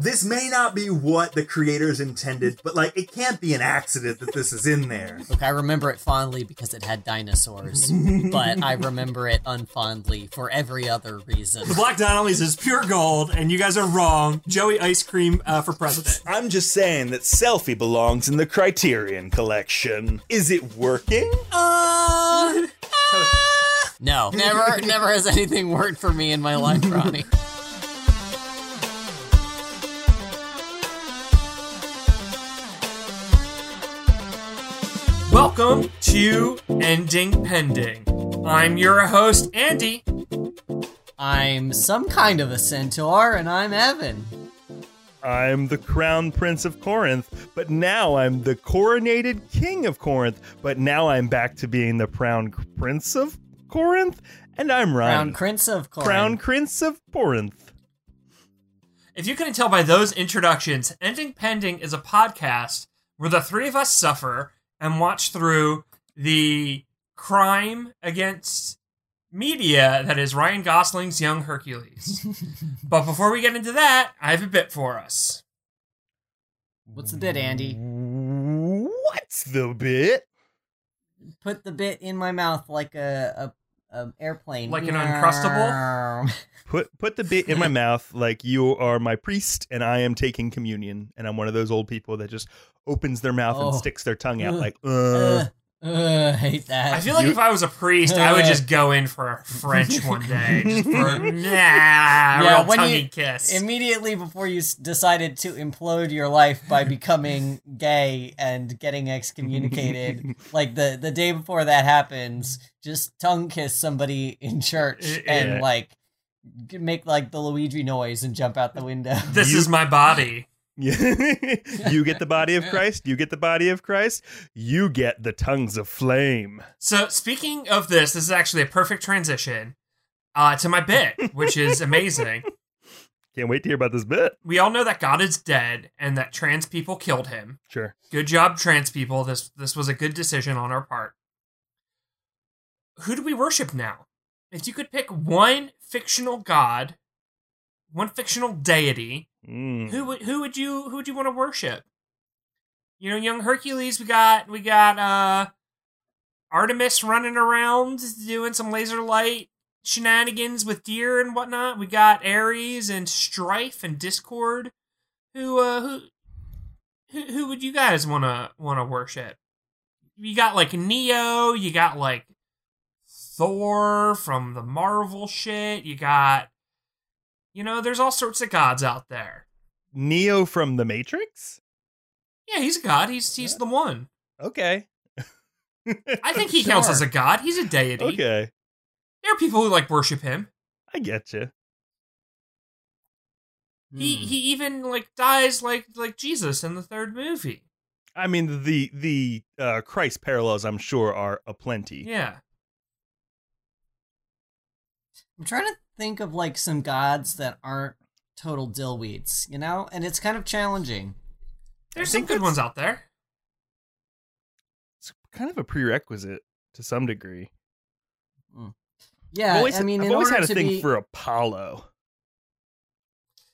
this may not be what the creators intended, but like it can't be an accident that this is in there. Look, I remember it fondly because it had dinosaurs, but I remember it unfondly for every other reason. The Black Donnellys is pure gold, and you guys are wrong. Joey Ice Cream uh, for president. I'm just saying that selfie belongs in the Criterion collection. Is it working? Uh, no, never, never has anything worked for me in my life, Ronnie. Welcome to Ending Pending. I'm your host, Andy. I'm some kind of a centaur, and I'm Evan. I'm the crown prince of Corinth, but now I'm the coronated king of Corinth, but now I'm back to being the crown prince of Corinth, and I'm Ryan. Crown Prince of Corinth. Crown prince of Corinth. If you couldn't tell by those introductions, Ending Pending is a podcast where the three of us suffer and watch through the crime against media that is Ryan Gosling's Young Hercules. but before we get into that, I have a bit for us. What's the bit, Andy? What's the bit? Put the bit in my mouth like a, a, a airplane. Like an Uncrustable? Put put the bit in my mouth like you are my priest and I am taking communion and I'm one of those old people that just opens their mouth Oh. and sticks their tongue out Ugh. like uh. Uh, uh, hate that. I feel like You- if I was a priest, I would just go in for a French one day. Just for a nah, real when you- kiss. immediately before you s- decided to implode your life by becoming gay and getting excommunicated, like the the day before that happens, just tongue kiss somebody in church Yeah. and like make like the Luigi noise and jump out the window. this You- is my body. You get the body of Christ, you get the body of Christ, you get the tongues of flame. So speaking of this, this is actually a perfect transition uh, to my bit, which is amazing. Can't wait to hear about this bit. we all know that God is dead and that trans people killed him. Sure. Good job, trans people. This this was a good decision on our part. Who do we worship now? If you could pick one fictional god, one fictional deity, Mm. who would who would you who would you want to worship? You know, young Hercules, we got we got uh Artemis running around doing some laser light shenanigans with deer and whatnot. We got Ares and Strife and Discord. Who uh who who, who would you guys wanna wanna worship? You got like Neo, you got like Thor from the Marvel shit, you got you know, there's all sorts of gods out there. Neo from the Matrix? Yeah, he's a god. He's he's the one. Okay. I think he counts as a god. He's a deity. Okay. There are people who like worship him. I get you. He Hmm. he even like dies like like Jesus in the third movie. I mean the the uh Christ parallels I'm sure are aplenty. Yeah. I'm trying to think of like some gods that aren't total dillweeds, you know, and it's kind of challenging. There's some think good ones out there. It's kind of a prerequisite to some degree. Yeah, I've always, I mean, I've in always order had a thing be, for Apollo.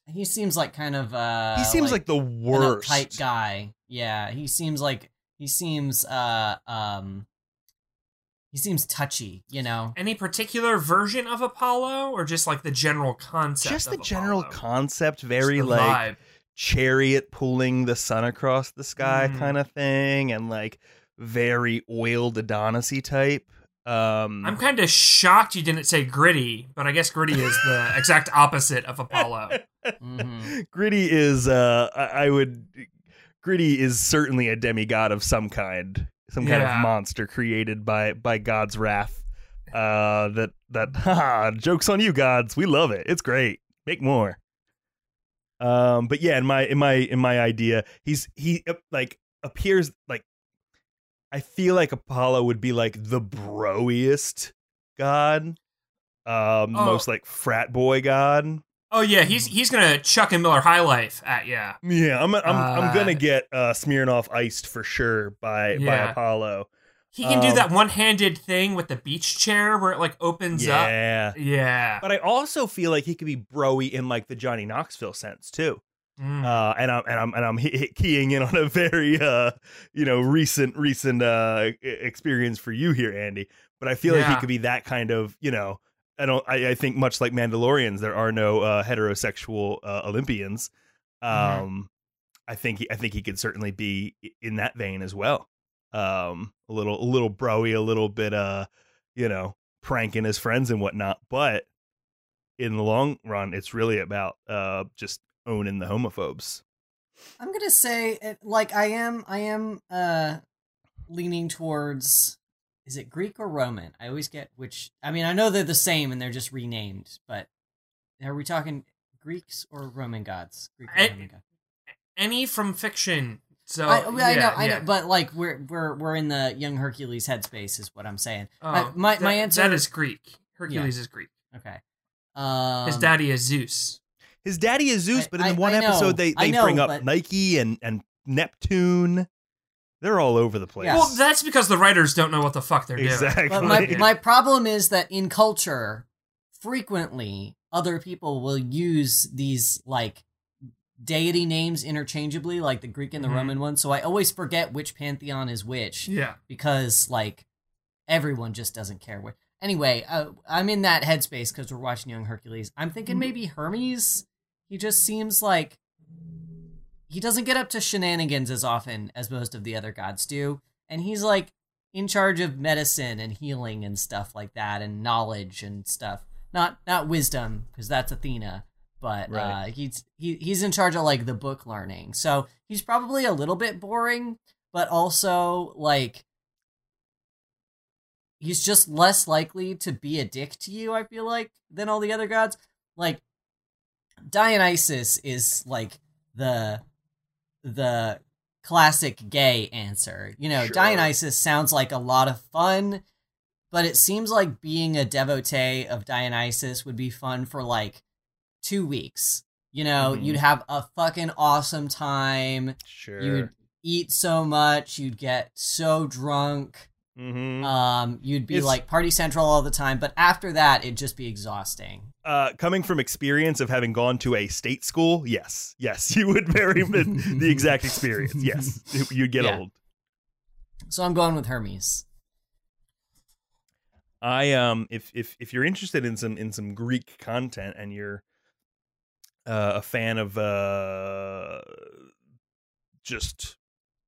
he seems like kind of uh he seems like, the an worst. uptight guy. Yeah, he seems like he seems uh um he seems touchy, you know. Any particular version of Apollo, or just like the general concept? Just of the general Apollo? concept, very like vibe. chariot pulling the sun across the sky Mm. kind of thing, and like very oiled Adonisy type. Um, I'm kind of shocked you didn't say gritty, but I guess gritty is the exact opposite of Apollo. Mhm. Gritty is, uh, I, I would, Gritty is certainly a demigod of some kind, some kind Yeah. of monster created by by God's wrath. Uh, that that, haha, jokes on you, gods. We love it. It's great. Make more. Um, but yeah, in my in my in my idea, he's he uh, like appears like I feel like Apollo would be like the broiest god, um, Oh. most like frat boy god. Oh yeah, he's he's gonna Chuck and Miller High Life at ya. Yeah, I'm I'm I'm Uh, gonna get uh Smirnoff iced for sure by by Apollo. He can do Um, that one-handed thing with the beach chair where it like opens up. Yeah. Yeah. But I also feel like he could be broy in like the Johnny Knoxville sense too. Mm. uh, and I'm and I'm and I'm he- keying in on a very uh, you know recent recent uh, experience for you here, Andy. But I feel like he could be that kind of you know. I don't. I, I think much like Mandalorians, there are no uh, heterosexual uh, Olympians. Um. I think he, I think he could certainly be in that vein as well. Um, a little a little broy, a little bit uh, you know, pranking his friends and whatnot. But in the long run, it's really about uh just owning the homophobes. I'm gonna say like I am I am uh leaning towards is it Greek or Roman? I always get which I mean I know they're the same and they're just renamed, but are we talking Greeks or Roman gods? Greek or I- Roman gods? Any from fiction. So I, I know, yeah, I yeah. know, but like we're we're we're in the young Hercules headspace is what I'm saying. Oh, I- my- my answer- that is Greek. Hercules is Greek. Okay. Um, His daddy is Zeus. His daddy is Zeus, I- but in the I- one I know, episode they, they know, bring up but- Nike and and Neptune. They're all over the place. Yes. Well, that's because the writers don't know what the fuck they're doing. exactly. But my Yeah. my problem is that in culture, frequently other people will use these like deity names interchangeably, like the Greek and the Mhm. Roman ones. So I always forget which pantheon is which. Yeah. because like everyone just doesn't care what. Anyway, uh, I'm in that headspace because we're watching Young Hercules. I'm thinking maybe Hermes. He just seems like he doesn't get up to shenanigans as often as most of the other gods do, and he's like in charge of medicine and healing and stuff like that, and knowledge and stuff. Not not wisdom because that's Athena, but uh, he's he, he's in charge of like the book learning. So he's probably a little bit boring, but also like he's just less likely to be a dick to you i feel like than all the other gods like dionysus is like the the classic gay answer you know Sure. dionysus sounds like a lot of fun but it seems like being a devotee of dionysus would be fun for like two weeks you know Mhm. you'd have a fucking awesome time sure. you'd eat so much you'd get so drunk hmm um, you'd be It's- like party central all the time, but after that, it'd just be exhausting. uh, coming from experience of having gone to a state school, yes, yes, you would very the, the exact experience. Yes, you'd get Yeah. old. So I'm going with Hermes. I um, if if if you're interested in some in some Greek content and you're uh, a fan of uh, just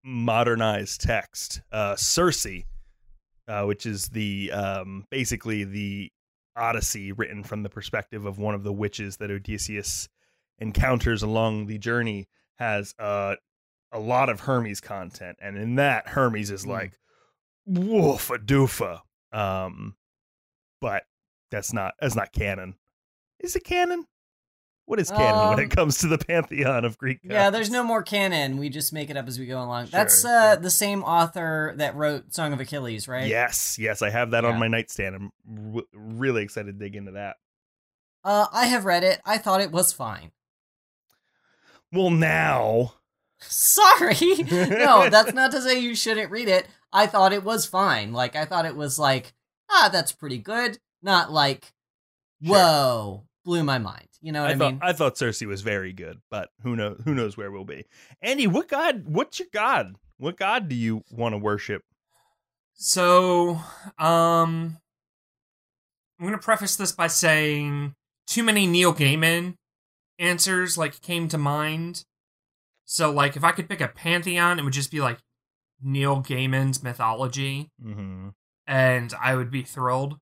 modernized text, uh, Circe, uh, which is the um, basically the Odyssey written from the perspective of one of the witches that Odysseus encounters along the journey, has uh, a lot of Hermes content, and in that Hermes is Hmm. like woof a doofa. Um, but that's not that's not canon. Is it canon? What is canon when Um, it comes to the pantheon of Greek? Yeah, there's no more canon. We just make it up as we go along. That's uh, yeah. the same author that wrote Song of Achilles, right? Yes, yes, I have that on my nightstand. I'm really excited to dig into that. Uh, I have read it. I thought it was fine. Well, now, Sorry. no, that's not to say you shouldn't read it. I thought it was fine. Like I thought it was like, ah, that's pretty good. Not like, Sure. whoa, blew my mind. You know what I, I, thought mean? I thought Circe was very good, but who knows? Who knows where we'll be? Andy, what god? What's your god? What god do you want to worship? So, um, I'm gonna preface this by saying too many Neil Gaiman answers like came to mind. So, like, if I could pick a pantheon, it would just be like Neil Gaiman's mythology, Mm-hmm. and I would be thrilled.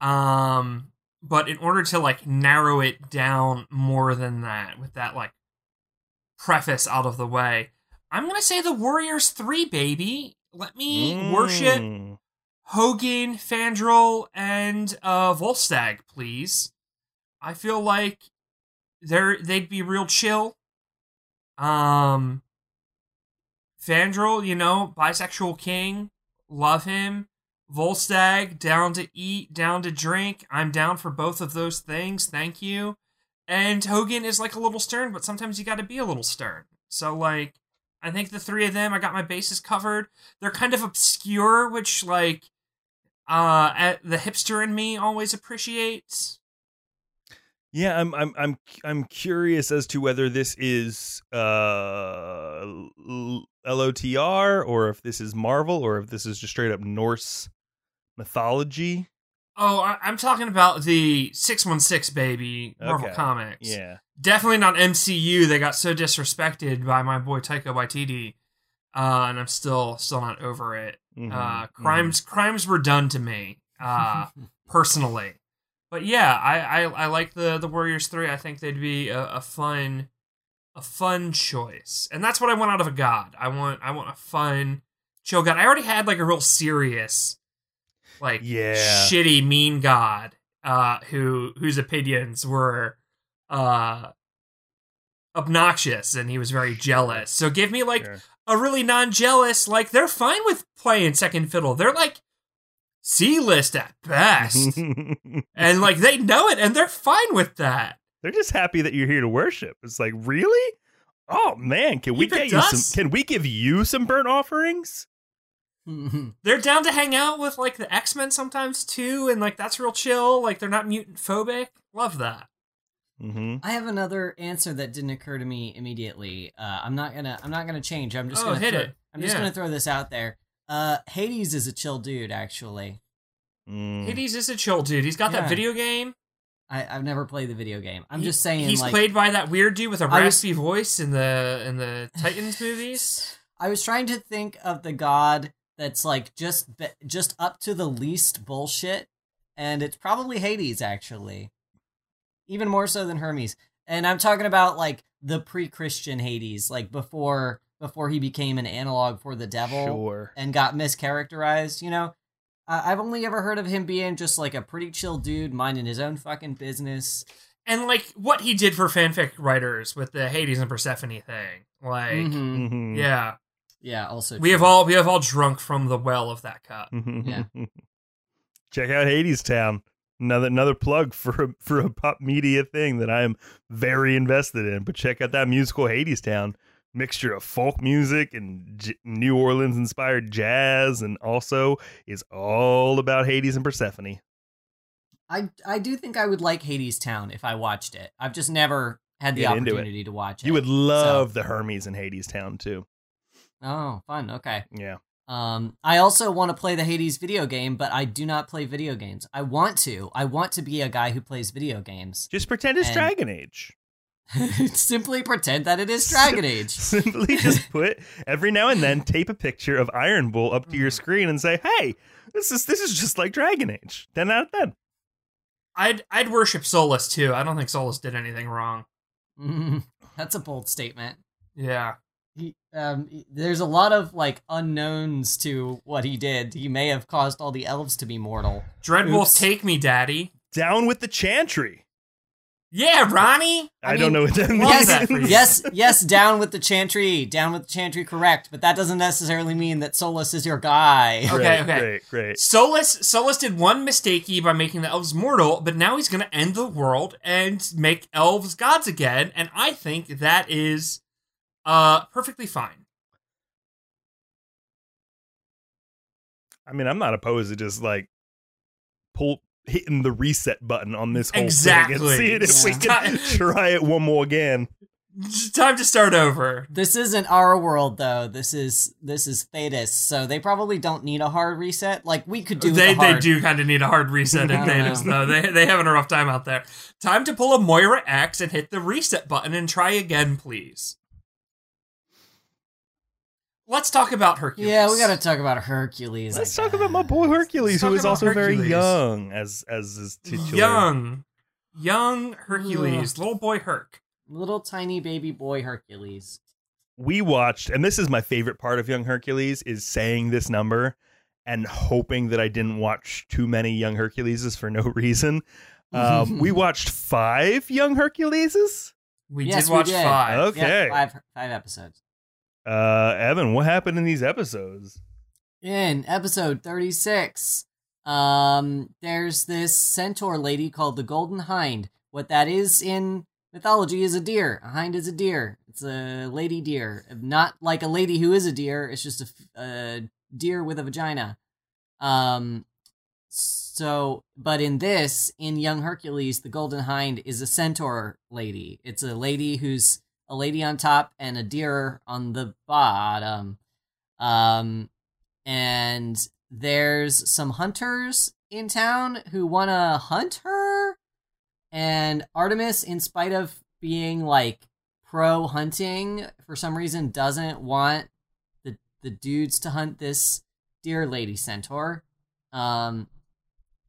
Um, but in order to like narrow it down more than that, with that like preface out of the way, I'm gonna say the Warriors Three, baby. Let me worship Mm. Hogun, Fandral, and uh, Volstagg, please. I feel like they're they'd be real chill. Um, Fandral, you know, bisexual king, love him. Volstagg, down to eat, down to drink. I'm down for both of those things. Thank you. And Hogun is like a little stern, but sometimes you got to be a little stern. So like, I think the three of them, I got my bases covered. They're kind of obscure, which like, uh, the hipster in me always appreciates. Yeah, I'm I'm I'm I'm curious as to whether this is uh LOTR or if this is Marvel or if this is just straight up Norse mythology. Oh, I- I'm talking about the 616 baby Marvel Okay. Comics. Yeah. Definitely not MCU. They got so disrespected by my boy Taika Waititi, uh, and I'm still still not over it. Mhm, Uh, mhm. crimes crimes were done to me uh, personally, but yeah, I, I I like the the Warriors three. I think they'd be a, a fun a fun choice, and that's what I want out of a god. I want I want a fun chill god. I already had like a real serious, like Yeah. shitty mean god, uh, who whose opinions were uh obnoxious and he was very jealous. So give me like Sure. a really non-jealous like they're fine with playing second fiddle they're like c-list at best and like they know it and they're fine with that They're just happy that you're here to worship. It's like, really? Oh man, can we get you some can we give you some burnt offerings? They're down to hang out with like the x-men sometimes too and like that's real chill like they're not mutant phobic love that Mm-hmm. I have another answer that didn't occur to me immediately. Uh, I'm not gonna. I'm not gonna change. I'm just Oh, gonna hit throw, it. I'm just gonna throw this out there. Uh, Hades is a chill dude, actually. Mm. hades is a chill dude he's got Yeah. that video game I, I've never played the video game. I'm He- just saying. he's like, played by that weird dude with a I was- raspy voice in the in the titans movies I was trying to think of the god that's like just just up to the least bullshit, and it's probably Hades actually, even more so than Hermes. And I'm talking about like the pre-Christian Hades, like before before he became an analog for the devil Sure. and got mischaracterized. You know, I I've only ever heard of him being just like a pretty chill dude, minding his own fucking business. and like what he did for fanfic writers with the hades and persephone thing like Mhm. Mhm. yeah Yeah, also we have all we have all drunk from the well of that cup Yeah. Check out Hadestown. Another another plug for a, for a pop media thing that I am very invested in. But check out that musical Hadestown. Mixture of folk music and J- New Orleans inspired jazz, and also is all about Hades and Persephone. I I do think I would like Hadestown if I watched it. I've just never had the Get opportunity to watch it. You would love the Hermes in Hadestown too. Oh, fun. Okay. Yeah. Um, I also want to play the Hades video game, but I do not play video games. I want to. I want to be a guy who plays video games. Just pretend it's And- Dragon Age. Simply pretend that it is Dragon Age. Simply just put every now and then tape a picture of Iron Bull up to your screen and say, "Hey, this is this is just like Dragon Age." Ten out of ten. I'd I'd worship Solas too. I don't think Solas did anything wrong. Mm, That's a bold statement. Yeah. He, um, he- there's a lot of like unknowns to what he did. He may have caused all the elves to be mortal. Dreadwolf, Oops. take me, daddy. Down with the Chantry. Yeah, Ronnie. I, I don't mean, know what that means. love that yes, yes, down with the chantry, down with the chantry, correct. But that doesn't necessarily mean that Solas is your guy. Okay, Great, okay. Great, great. Solas Solas did one mistakey by making the elves mortal, but now he's going to end the world and make elves gods again, and I think that is uh perfectly fine. I mean, I'm not opposed to just like pull hitting the reset button on this whole Exactly. thing and seeing if we can try it one more again. It's time to start over. This isn't our world though. This is this is Thedas, so they probably don't need a hard reset. Like we could do. they a hard- they do kind of need a hard reset in I don't though. They they having a rough time out there. Time to pull a Moira X and hit the reset button and try again, please. Let's talk about Hercules. Yeah, we got to talk about Hercules. Let's talk about my boy Hercules, Let's who talk is about also very young as as his titular. young, young Hercules, little boy Herc. little tiny baby boy Hercules. we watched, and this is my favorite part of Young Hercules, is saying this number and hoping that I didn't watch too many Young Herculeses for no reason. Um, we watched five Young Herculeses. We Yes, did we watch did. five. Okay. Yeah, five five episodes. Uh, Evan, what happened in these episodes? In episode 36, um, there's this centaur lady called the Golden Hind. What that is in mythology is a deer. A hind is a deer. It's a lady deer. Not like a lady who is a deer. It's just a deer with a vagina. Um, so, but in this, in Young Hercules, the Golden Hind is a centaur lady. It's a lady who's a lady on top and a deer on the bottom. Um, and there's some hunters in town who want to hunt her. And Artemis, in spite of being like pro hunting, for some reason doesn't want the the dudes to hunt this deer lady centaur. Um,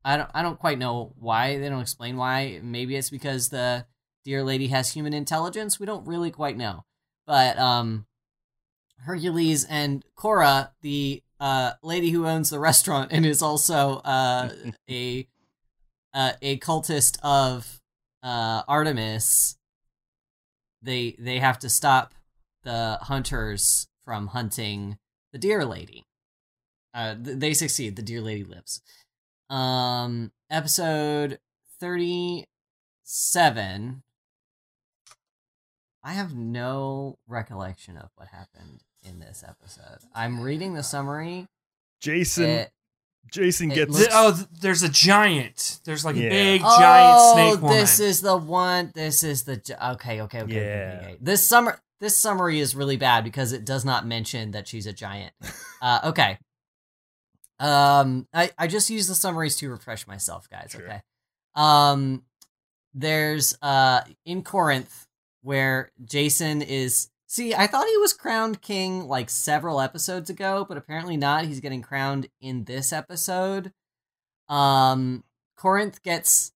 I don't I don't quite know why they don't explain why. Maybe it's because the deer lady has human intelligence. We don't really quite know. But um, Hercules and Kora, the uh, lady who owns the restaurant and is also uh, a uh, a cultist of uh, Artemis, they they have to stop the hunters from hunting the deer lady. Uh, th- they succeed. The deer lady lives. Um, episode thirty-seven. I have no recollection of what happened in this episode. I'm reading the summary. Jason It- Jason it gets looks- oh, there's a giant. There's like Yeah. a big oh, giant snake woman. this is the one. This is the okay, okay, okay. okay, Yeah. okay, okay. This summer, this summary is really bad because it does not mention that she's a giant. uh, okay. Um, I I just use the summaries to refresh myself, guys. Sure. Okay. Um, there's uh in Corinth where Jason is. See, I thought he was crowned king like several episodes ago, but apparently not. He's getting crowned in this episode. Um, Corinth gets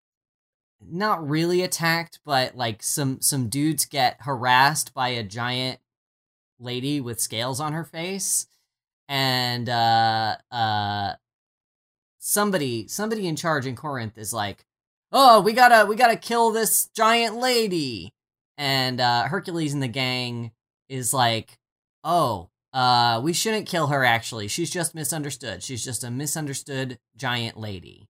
not really attacked, but like some some dudes get harassed by a giant lady with scales on her face, and uh uh somebody somebody in charge in Corinth is like, oh, we gotta we gotta kill this giant lady, and uh, Hercules and the gang is like, oh, uh, we shouldn't kill her. Actually, she's just misunderstood. She's just a misunderstood giant lady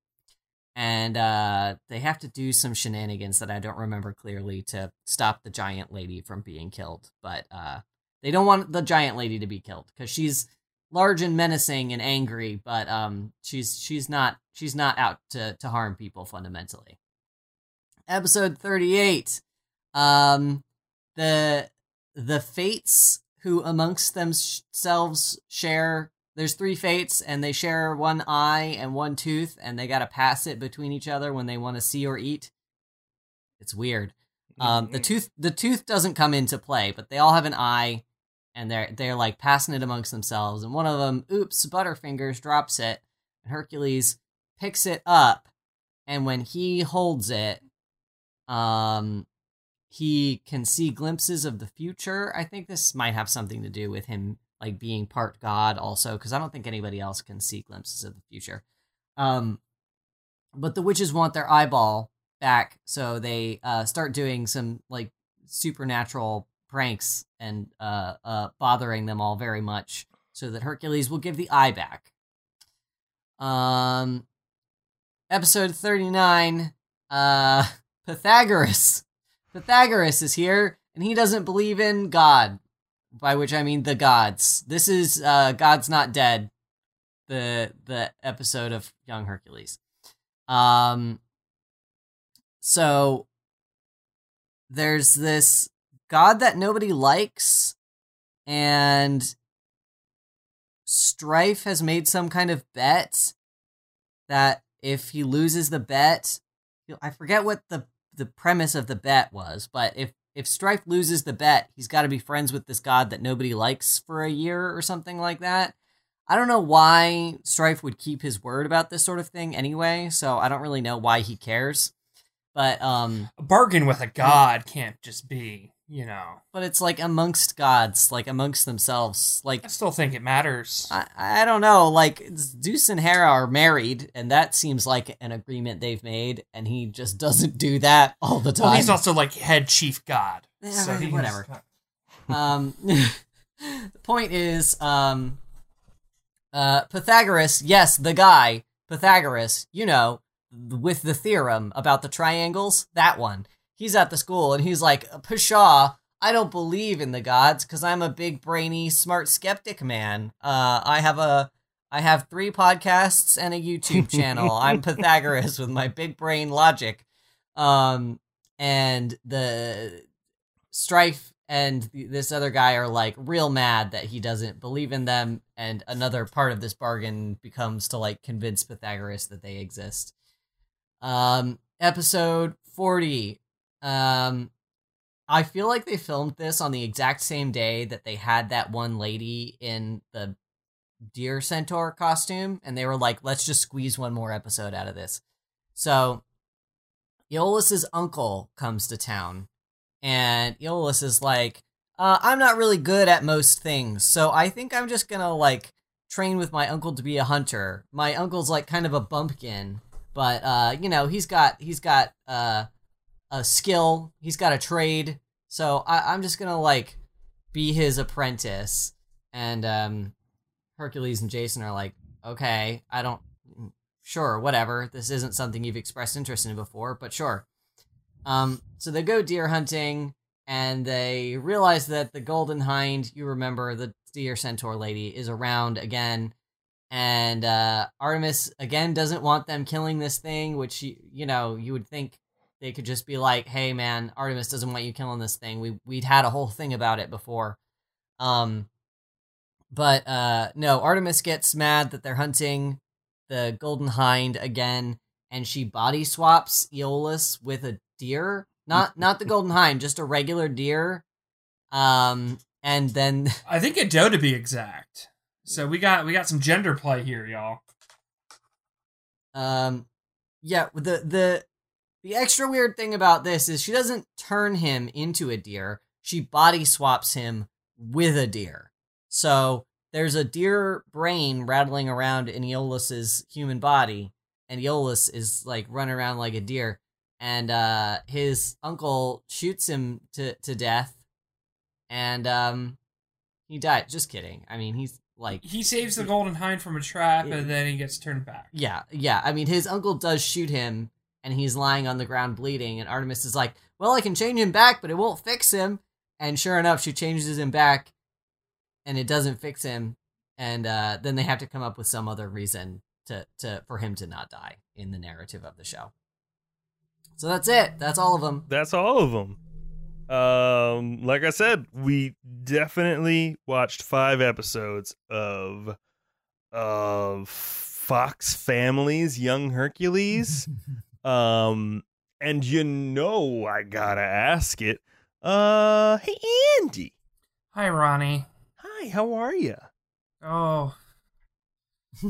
and uh, they have to do some shenanigans that I don't remember clearly to stop the giant lady from being killed. But uh, they don't want the giant lady to be killed because she's large and menacing and angry, but um, she's she's not she's not out to to harm people fundamentally. Episode thirty eight, um, the the fates who amongst themselves share there's three fates and they share one eye and one tooth and they got to pass it between each other when they want to see or eat. It's weird. Um the tooth the tooth doesn't come into play but they all have an eye and they're they're like passing it amongst themselves and one of them oops butterfingers drops it and hercules picks it up and when he holds it um he can see glimpses of the future i think this might have something to do with him like being part god also because i don't think anybody else can see glimpses of the future. Um but the witches want their eyeball back so they uh start doing some like supernatural pranks and uh uh bothering them all very much so that hercules will give the eye back. Um episode 39 uh pythagoras pythagoras is here and he doesn't believe in god by which I mean the gods. This is uh God's Not Dead, the the episode of Young Hercules. Um so there's this god that nobody likes and Strife has made some kind of bet that if he loses the bet, I forget what the the premise of the bet was, but if if Strife loses the bet, he's got to be friends with this god that nobody likes for a year or something like that. I don't know why Strife would keep his word about this sort of thing anyway, so I don't really know why he cares. But um a bargain with a god can't just be, you know. but it's like amongst gods, like amongst themselves. Like I still think it matters. I, I don't know, like Zeus and Hera are married, and that seems like an agreement they've made, and he just doesn't do that all the time. well, he's also like head chief god. Yeah, so whatever. um the point is um uh pythagoras yes the guy pythagoras you know with the theorem about the triangles that one he's at the school and he's like pshaw i don't believe in the gods because i'm a big brainy smart skeptic man uh i have a I have three podcasts and a YouTube channel. I'm Pythagoras with my big brain logic. Um, and the Strife and th- this other guy are like real mad that he doesn't believe in them. And another part of this bargain becomes to like convince Pythagoras that they exist. Um, episode 40. Um, I feel like they filmed this on the exact same day that they had that one lady in the deer centaur costume, and they were like, let's just squeeze one more episode out of this. So, Iolaus's uncle comes to town, and Iolaus is like, uh, I'm not really good at most things, so I think I'm just gonna like train with my uncle to be a hunter. My uncle's like kind of a bumpkin, but uh, you know, he's got he's got uh a skill, he's got a trade, so I, I'm just gonna like be his apprentice. And um Hercules and Jason are like, okay, I don't, sure, whatever. This isn't something you've expressed interest in before, but sure. Um, so they go deer hunting and they realize that the golden hind, you remember the deer centaur lady, is around again. And uh, Artemis again doesn't want them killing this thing, which you, you know you would think they could just be like, "Hey, man, Artemis doesn't want you killing this thing. We we'd had a whole thing about it before." Um, but uh, no, Artemis gets mad that they're hunting the golden hind again, and she body swaps Iolaus with a deer. Not not the golden hind, just a regular deer. Um, and then I think a doe to be exact. So we got we got some gender play here, y'all. um, yeah, the the the extra weird thing about this is she doesn't turn him into a deer. She body swaps him with a deer. So there's a deer brain rattling around in Iolaus's human body, and Iolaus is like running around like a deer. And uh, his uncle shoots him to, to death, and um, he died. Just kidding. I mean, he's like He saves the golden hind from a trap, and then he gets turned back. yeah, yeah. I mean, his uncle does shoot him, and he's lying on the ground bleeding. And Artemis is like, "Well, I can change him back, but it won't fix him." And sure enough, she changes him back, and it doesn't fix him. And uh, then they have to come up with some other reason to to for him to not die in the narrative of the show. So that's it. That's all of them. That's all of them. Um, like I said, we definitely watched five episodes of of Fox Family's Young Hercules. um, and you know I gotta ask it. Uh, hey Andy, Hi, Ronnie. hi, how are you? Oh,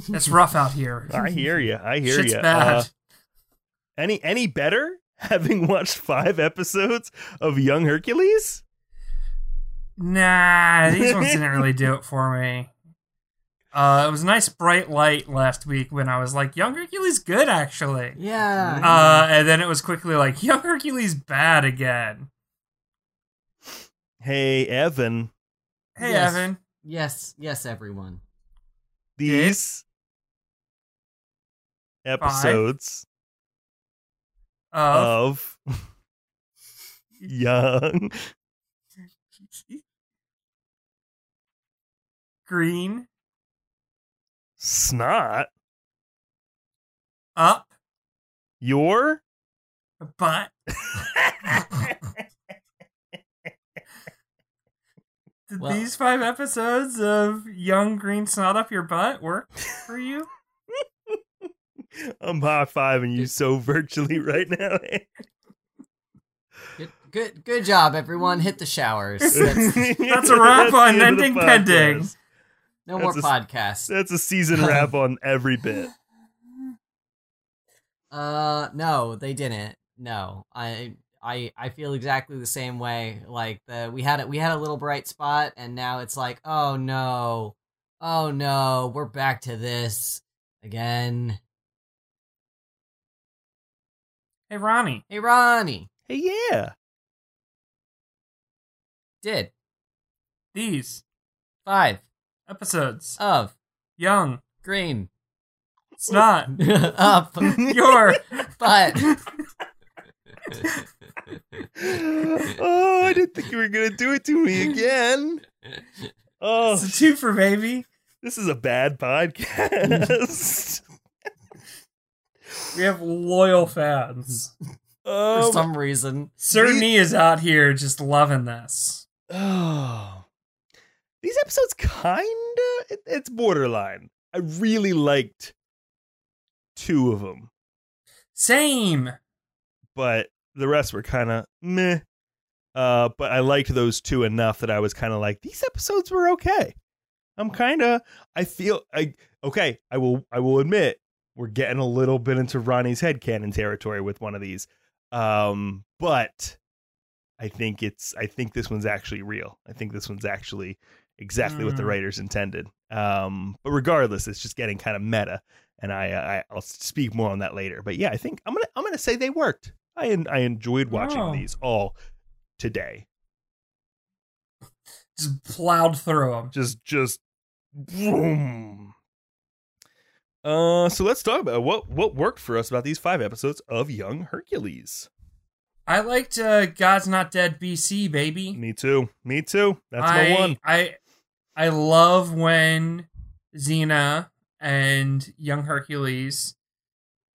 it's rough out here. I hear you. I hear you. bad. Uh, any any better having watched five episodes of Young Hercules? Nah, these ones didn't really do it for me. Uh, it was a nice bright light last week when I was like, "Young Hercules good, actually." Yeah. Uh, and then it was quickly like, "Young Hercules bad again." Hey Evan, Hey, Yes. Evan. yes. Yes. Everyone. these episodes Of of Young green Snot up your butt. Did Well- these five episodes of Young Green Snot Up Your Butt work for you? I'm high fiving you so virtually right now. Good. Good. Good job, everyone. Hit the showers. That's, That's a wrap That's on end of Ending podcast. Pending. No more That's a- podcasts. That's a season wrap on every bit. Uh, no, they didn't. No, I, I, I feel exactly the same way. Like the we had it, we had a little bright spot, and now it's like, oh no, oh no, we're back to this again. Hey, Ronnie. Hey, Ronnie, Hey, yeah. did These five episodes, of Young green Snot up Your butt. oh, I didn't think you were gonna do it to me again. Oh, It's a twofer, baby. This is a bad podcast. We have loyal fans. For um, some reason. Sir These- Nee is out here just loving this. oh. These episodes kinda it, it's borderline. I really liked two of them, Same. but the rest were kind of meh. Uh, but I liked those two enough that I was kind of like these episodes were okay. I'm kind of I feel I okay. I will I will admit we're getting a little bit into Ronnie's headcanon territory with one of these. Um, but I think it's I think this one's actually real. I think this one's actually exactly what the Mm. writers intended. Um, but regardless, it's just getting kind of meta, and I, I I'll speak more on that later. But yeah, I think I'm gonna I'm gonna say they worked. I I enjoyed watching Oh. these all today. Just plowed through them. Just just boom. Uh, so let's talk about what what worked for us about these five episodes of Young Hercules. I liked uh, God's Not Dead BC, baby. Me too. Me too. That's I, my one. I I love when Xena and young Hercules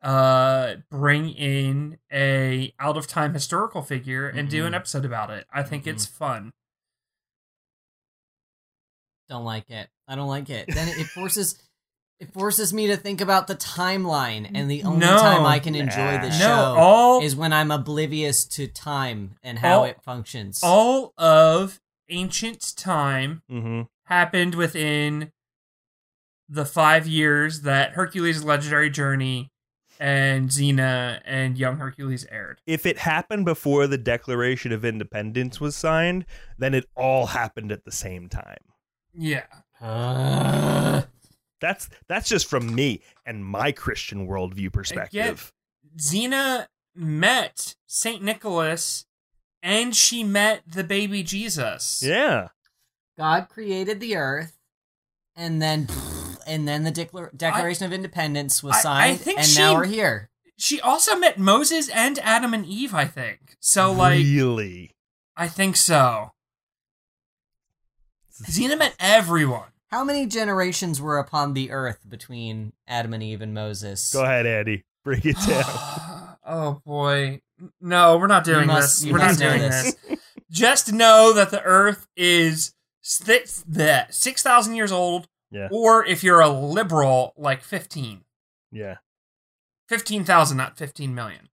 uh bring in a out of time historical figure and do an Mhm. episode about it. I think Mhm. it's fun. Don't like it. I don't like it. Then it forces it forces me to think about the timeline, and the only No. time I can enjoy the Nah. show all is when I'm oblivious to time and how All- it functions. all of ancient time Mm-hmm. Happened within the five years that Hercules' legendary journey and Xena and young Hercules aired. If it happened before the Declaration of Independence was signed, then it all happened at the same time. Yeah. Ugh. That's that's just from me and my Christian worldview perspective. Xena met Saint Nicholas and she met the baby Jesus. Yeah. God created the earth, and then and then the Declar- Declaration of Independence was I- I signed, think and she- now we're here. She also met Moses and Adam and Eve, I think. So like really. I think so. Xena met everyone. How many generations were upon the earth between Adam and Eve and Moses? Go ahead, Andy. Break it down. oh boy. No, we're not doing must- this. We're not doing this. this. Just know that the earth is six, 6,000 years old. Yeah. Or if you're a liberal, like 15. yeah. 15,000, not 15 million.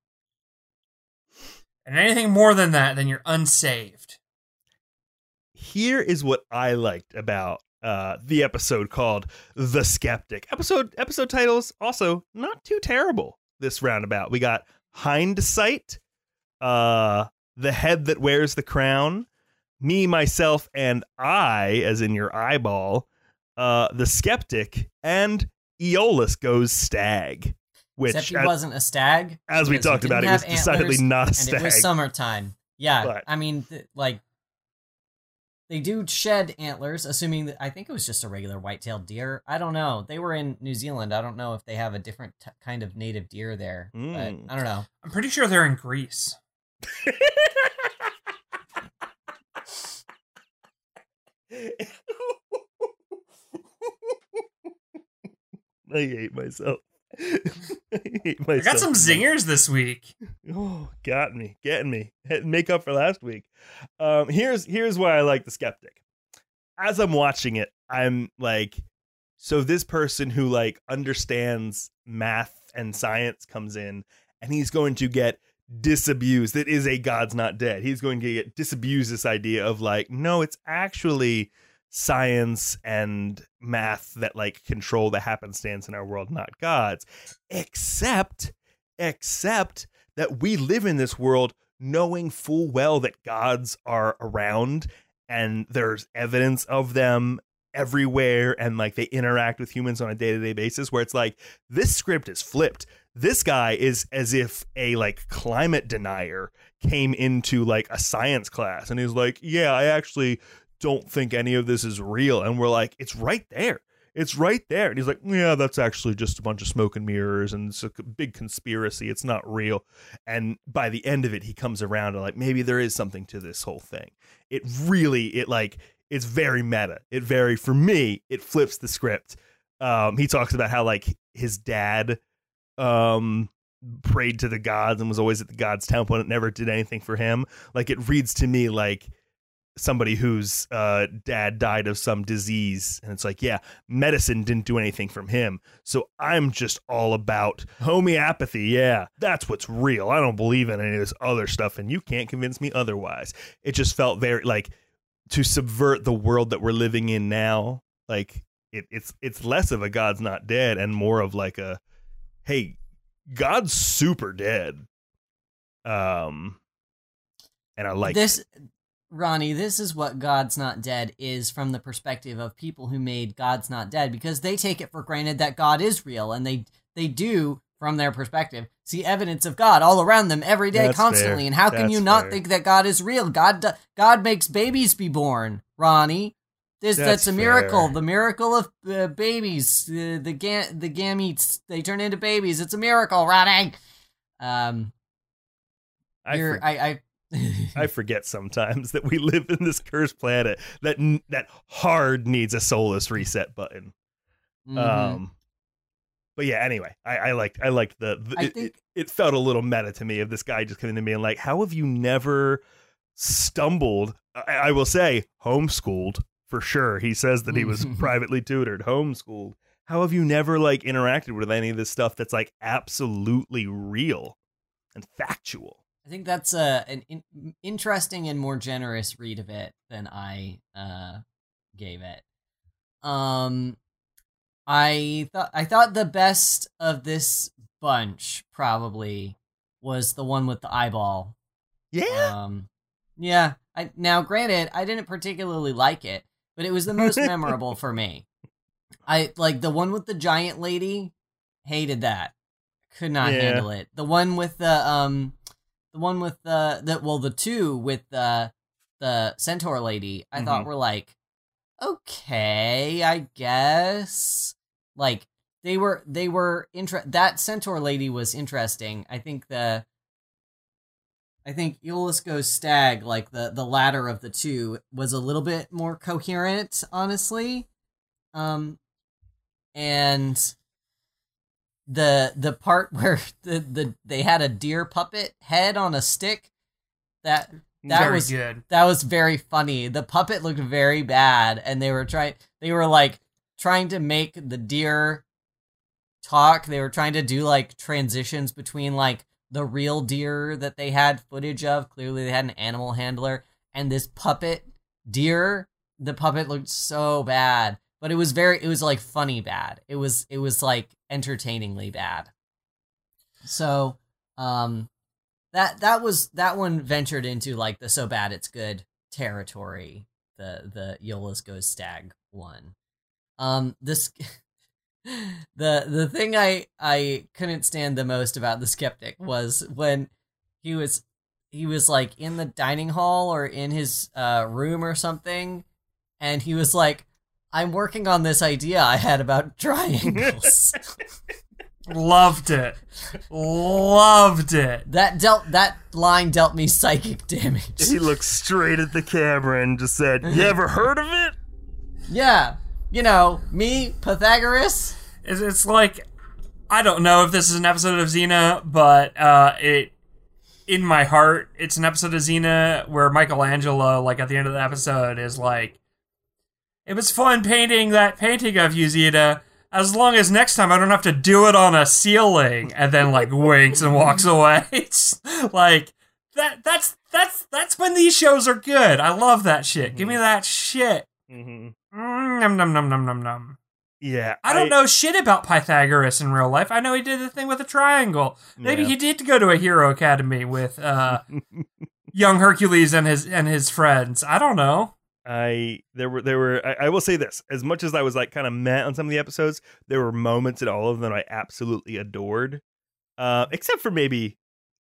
And anything more than that, then you're unsaved. Here is what I liked about uh the episode called The Skeptic. Episode episode titles also not too terrible this roundabout. We got Hindsight, uh The Head That Wears the Crown, Me, Myself, and I, as in your eyeball, uh The Skeptic, and Iolaus Goes Stag. Which Except he as, wasn't a stag. as we talked about, it didn't was have decidedly not a and stag. it was summertime. Yeah, But- I mean, th- like they do shed antlers, assuming that I think it was just a regular white-tailed deer. I don't know. They were in New Zealand. I don't know if they have a different t- kind of native deer there, Mm. but I don't know. I'm pretty sure they're in Greece. I hate myself. I hate myself. I got some zingers this week. Oh, got me, getting me. Make up for last week. Um, here's here's why I like the skeptic. As I'm watching it, I'm like, so this person who like understands math and science comes in, and he's going to get disabused. that is a God's not dead. He's going to get disabused this idea of like, no, it's actually science and math that like control the happenstance in our world, not God's. Except, except that we live in this world knowing full well that gods are around and there's evidence of them everywhere and like they interact with humans on a day-to-day basis where it's like this script is flipped this guy is as if a like climate denier came into like a science class and he's like yeah i actually don't think any of this is real and we're like it's right there. It's right there. And he's like yeah that's actually just a bunch of smoke and mirrors and it's a big conspiracy. It's not real. And by the end of it he comes around and like maybe there is something to this whole thing. It really it like it's very meta. It very for me, it flips the script. Um, he talks about how like his dad um prayed to the gods and was always at the gods temple and it never did anything for him. Like it reads to me like somebody whose uh, dad died of some disease and it's like yeah medicine didn't do anything from him. So i'm just all about homeopathy. Yeah that's what's real. I don't believe in any of this other stuff and you can't convince me otherwise. It just felt very like to subvert the world that we're living in now like it, it's it's less of a god's not dead and more of like a hey god's super dead um and i like this Ronnie, this is what God's Not Dead is from the perspective of people who made God's Not Dead because they take it for granted that God is real and they they do from their perspective see evidence of God all around them every day That's constantly fair. and how can That's you not fair. think that God is real? God God makes babies be born, Ronnie. This, that's, That's a miracle. fair. The miracle of uh, babies. Uh, the ga- the gametes they turn into babies. It's a miracle, Ronnie. Um, I, for- I, I, I forget sometimes that we live in this cursed planet that n- that hard needs a soulless reset button. Mhm. Um, but yeah, anyway, I, I liked I liked the, the I it, think- it, it felt a little meta to me of this guy just coming to me and like, how have you never stumbled? I, I will say homeschooled for sure. He says that he was privately tutored, homeschooled. How have you never like interacted with any of this stuff that's like absolutely real and factual? I think that's a an in, interesting and more generous read of it than I uh, gave it. Um, I thought I thought the best of this bunch probably was the one with the eyeball. Yeah. Um, yeah. I now granted I didn't particularly like it, but it was the most memorable for me. I like the one with the giant lady. Hated that. Could not Yeah. handle it. The one with the um, the one with the the well the two with the the centaur lady. I thought Mhm. were like okay, I guess. Like they were they were inter- that centaur lady was interesting. I think the I think Iolaus goes stag, like the the latter of the two, was a little bit more coherent, honestly. Um, and the the part where the, the they had a deer puppet head on a stick that that Very was good. that was very funny. The puppet looked very bad, and they were trying. They were like trying to make the deer talk. They were trying to do like transitions between like the real deer that they had footage of. Clearly, they had an animal handler and this puppet deer. The puppet looked so bad, but it was very. It was like funny bad. It was. It was like entertainingly bad. So, um, that that was that one ventured into like the so bad it's good territory. The the Iolaus goes stag one. Um, this the the thing I I couldn't stand the most about the skeptic was when he was he was like in the dining hall or in his uh room or something, and he was like, "I'm working on this idea I had about triangles." Loved it. Loved it. that dealt that line dealt me psychic damage. He looked straight at the camera and just said, "You ever heard of it?" Yeah, you know me, Pythagoras. It's, it's like I don't know if this is an episode of Xena, but uh, it in my heart, it's an episode of Xena where Michelangelo, like at the end of the episode, is like, "It was fun painting that painting of you, Xena." As long as next time I don't have to do it on a ceiling, and then like winks and walks away. It's like that. That's that's that's when these shows are good. I love that shit. Give me that shit. Mm-hmm. Mm, num num num num num num. Yeah, I don't know shit about Pythagoras in real life. I know he did the thing with a triangle. Maybe Yeah. he did go to a hero academy with uh, young Hercules and his and his friends. I don't know. I there were there were I, I will say this as much as I was like kind of met on some of the episodes there were moments in all of them I absolutely adored uh except for maybe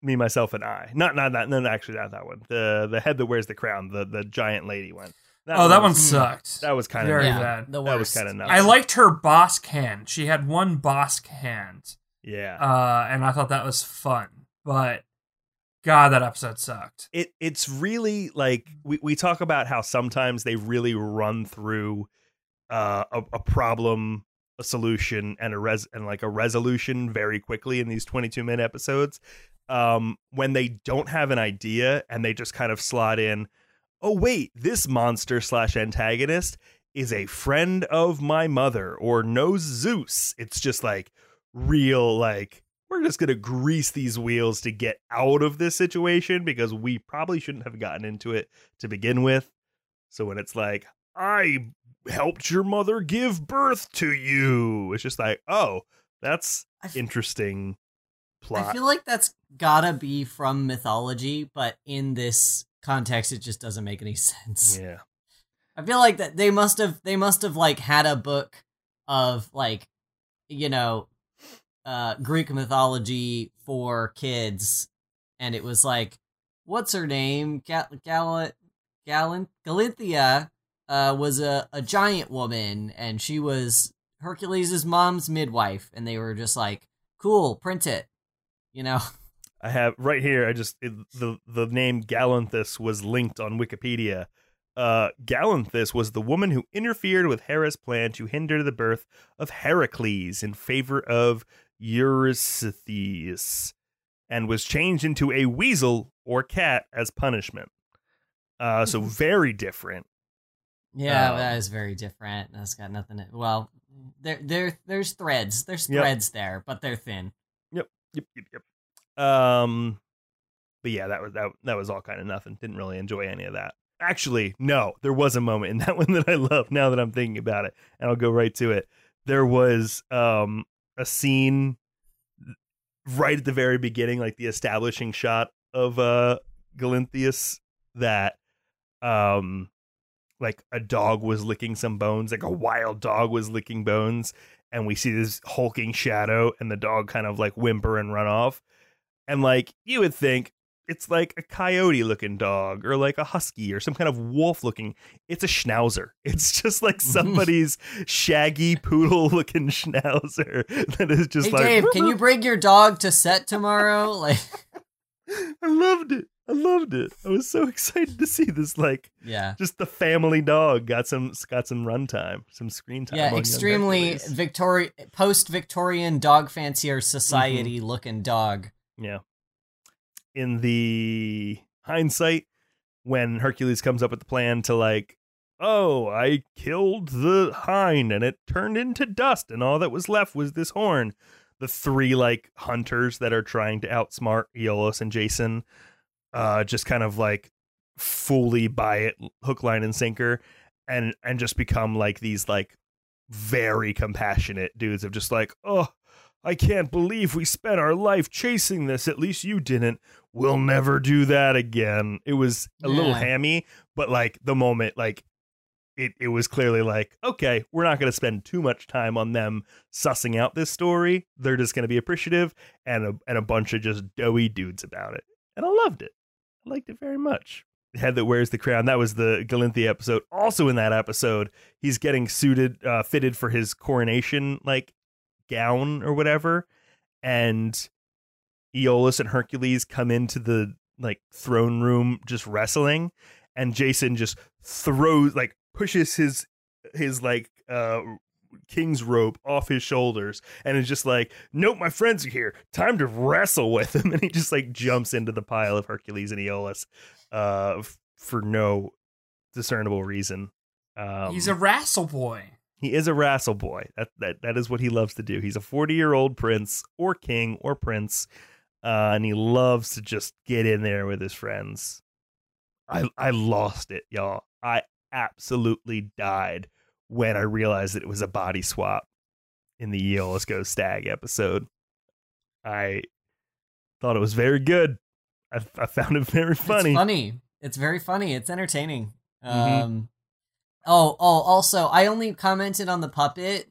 me myself and I not not not no actually not that one the the head that wears the crown the the giant lady one oh, that one was- sucked. that was kind of Very of bad. The worst. that was kind of nuts I liked her boss hand. She had one boss hand, yeah uh, and I thought that was fun. But God, that episode sucked. it it's really like we, we talk about how sometimes they really run through uh, a, a problem a solution and a res and like a resolution very quickly in these 22 minute episodes um when they don't have an idea and they just kind of slot in oh wait this monster slash antagonist is a friend of my mother or knows zeus it's just like real like we're just going to grease these wheels to get out of this situation because we probably shouldn't have gotten into it to begin with. So when it's like, I helped your mother give birth to you, it's just like, oh, that's f- interesting plot. I feel like that's gotta be from mythology, but in this context, it just doesn't make any sense. yeah. I feel like that they must have they must have like had a book of like you know uh Greek mythology for kids and it was like what's her name Gal Gal Gal Galinthia uh was a a giant woman and she was Hercules' mom's midwife and they were just like cool print it you know I have right here. I just it, the the name Galanthus was linked on Wikipedia. Uh, Galanthus was the woman who interfered with Hera's plan to hinder the birth of Heracles in favor of Eurystheus, and was changed into a weasel or cat as punishment. Uh, so very different. Yeah, Um, that is very different. That's got nothing. To, well, there, there, there's threads. There's Yep. threads there, but they're thin. Yep, yep, yep. Um, but yeah, that was that. That was all kind of nothing. Didn't really enjoy any of that. Actually, no, there was a moment in that one that I love. Now that I'm thinking about it, and I'll go right to it. There was um a scene right at the very beginning, like the establishing shot of uh Galinthius that um like a dog was licking some bones, like a wild dog was licking bones, and we see this hulking shadow and the dog kind of like whimper and run off. And like you would think it's like a coyote looking dog or like a husky or some kind of wolf looking. It's a schnauzer. It's just like somebody's shaggy poodle looking schnauzer that is just hey, like Dave, can you bring your dog to set tomorrow? Like, I loved it. I loved it. I was so excited to see this like yeah, just the family dog got some got some runtime, some screen time. yeah, extremely Victorian post-Victorian dog fancier society Mm-hmm. looking dog. Yeah. In the hindsight, when Hercules comes up with the plan to like, oh, I killed the hind and it turned into dust, and all that was left was this horn. The three like hunters that are trying to outsmart Iolaus and Jason, uh, just kind of like fully buy it, hook, line, and sinker, and and just become like these like very compassionate dudes of just like, oh, I can't believe we spent our life chasing this. At least you didn't. We'll never do that again. It was a little hammy, but like the moment, like it, it was clearly like, okay, we're not going to spend too much time on them sussing out this story. They're just going to be appreciative and a, and a bunch of just doughy dudes about it. And I loved it. I liked it very much. The head that wears the crown. That was the Galinthi episode. Also in that episode, he's getting suited, uh, fitted for his coronation, like gown or whatever, and Iolaus and Hercules come into the like throne room just wrestling, and Jason just throws like pushes his his like uh king's rope off his shoulders and is just like nope my friends are here time to wrestle with him and he just like jumps into the pile of hercules and iolaus uh f- for no discernible reason um He's a wrestle boy. He is a wrestle boy. That that that is what he loves to do. He's a forty year old prince or king or prince, uh, and he loves to just get in there with his friends. I I lost it, y'all. I absolutely died when I realized that it was a body swap in the Iolaus Go Stag episode. I thought it was very good. I, I found it very funny. It's funny. It's very funny. It's entertaining. Mhm. Um Oh, oh, also, I only commented on the puppet,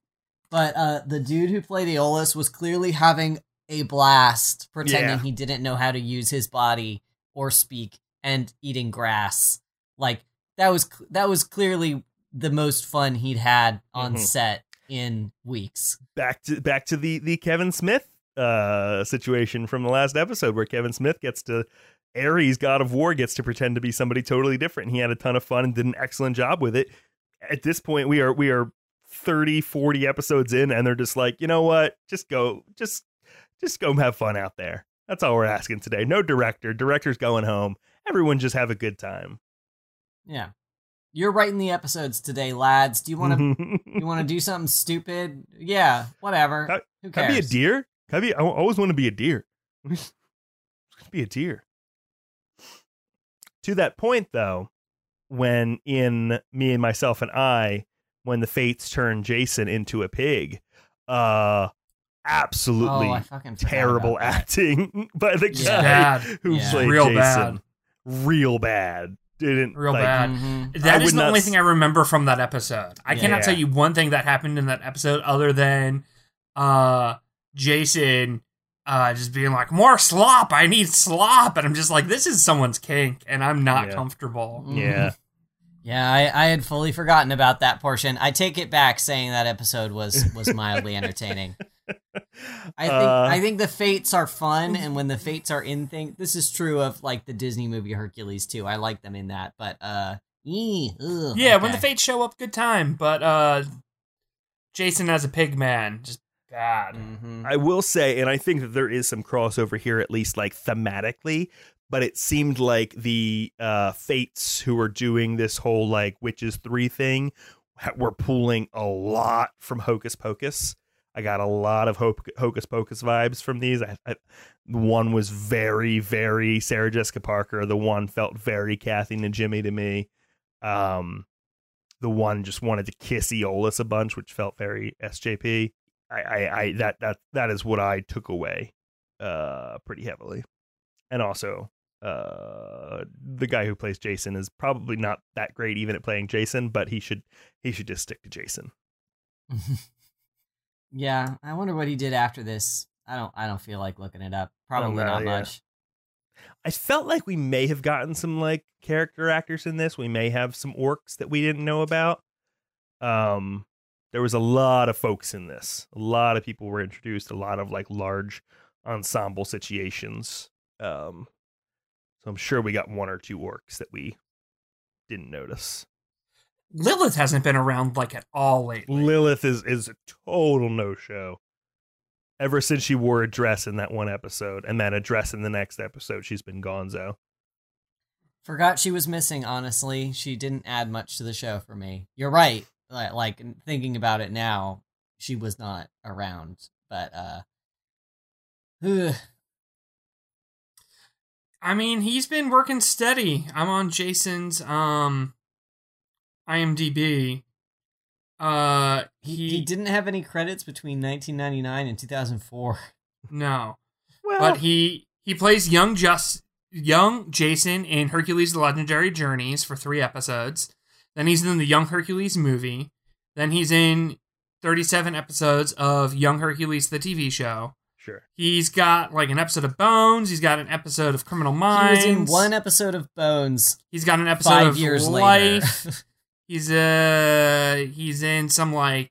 but uh the dude who played Iolaus was clearly having a blast pretending Yeah. he didn't know how to use his body or speak and eating grass. Like that was that was clearly the most fun he'd had on Mhm. set in weeks. back to back to the the Kevin Smith uh situation from the last episode where Kevin Smith gets to Ares, God of War, gets to pretend to be somebody totally different. He had a ton of fun and did an excellent job with it. At this point, we are we are 30, 40 episodes in, and they're just like, you know what? Just go, just just go have fun out there. That's all we're asking today. No director. Director's going home. Everyone just have a good time. Yeah. You're writing the episodes today, lads. Do you want to you want to do something stupid? Yeah, whatever. Can- Who Can I cares? be a deer? Can I be? I always want to be a deer. be a deer. To that point, though, when in me and myself and I, when the fates turn Jason into a pig, uh, absolutely Oh, fucking terrible acting by the Yeah. guy Bad. who Yeah. played Real Jason. bad. Real bad. Didn't Real like, bad. Mhm. I That is the not only s- thing I remember from that episode. I cannot Yeah. tell you one thing that happened in that episode other than uh Jason uh just being like, More slop, I need slop and I'm just like, This is someone's kink and I'm not Yeah. comfortable. Yeah. Yeah, I, I had fully forgotten about that portion. I take it back saying that episode was was mildly entertaining. I think Uh, I think the fates are fun, and when the fates are in thing, this is true of like the Disney movie Hercules too. I like them in that, but uh, ee, ugh, Yeah, when the fates show up, good time. But uh Jason as a pig man, just bad. Mhm. I will say, and I think that there is some crossover here, at least like thematically, but it seemed like the uh, Fates who were doing this whole like Witches 3 thing were pulling a lot from Hocus Pocus. I got a lot of Hocus Pocus vibes from these. I, I, one was very, very Sarah Jessica Parker. The one felt very Kathy Najimy to me. Um, the one just wanted to kiss Iolaus a bunch, which felt very SJP. I, I, I that that that is what I took away uh pretty heavily. And also uh the guy who plays Jason is probably not that great even at playing Jason, but he should he should just stick to Jason. yeah, I wonder what he did after this. I don't. I don't feel like looking it up. Probably know, not yeah. much. I felt like we may have gotten some like character actors in this. We may have some orcs that we didn't know about. Um there was a lot of folks in this. A lot of people were introduced, a lot of like large ensemble situations. Um so I'm sure we got one or two orcs that we didn't notice. Lilith hasn't been around like at all lately. Lilith is is a total no show. Ever since she wore a dress in that one episode and then a dress in the next episode, she's been gonzo. Forgot she was missing. Honestly, she didn't add much to the show for me. You're right. Like, like thinking about it now, she was not around. But uh, ugh. I mean, he's been working steady. I'm on Jason's um IMDb. Uh he, he, he didn't have any credits between 1999 and 2004. no. Well, But he he plays young just young Jason in Hercules the Legendary Journeys for 3 episodes. Then he's in the Young Hercules movie. Then he's in 37 episodes of Young Hercules the TV show. sure. He's got like an episode of Bones, he's got an episode of Criminal He Minds. was in one episode of Bones He's got an episode five of years Life. later. He's uh he's in some like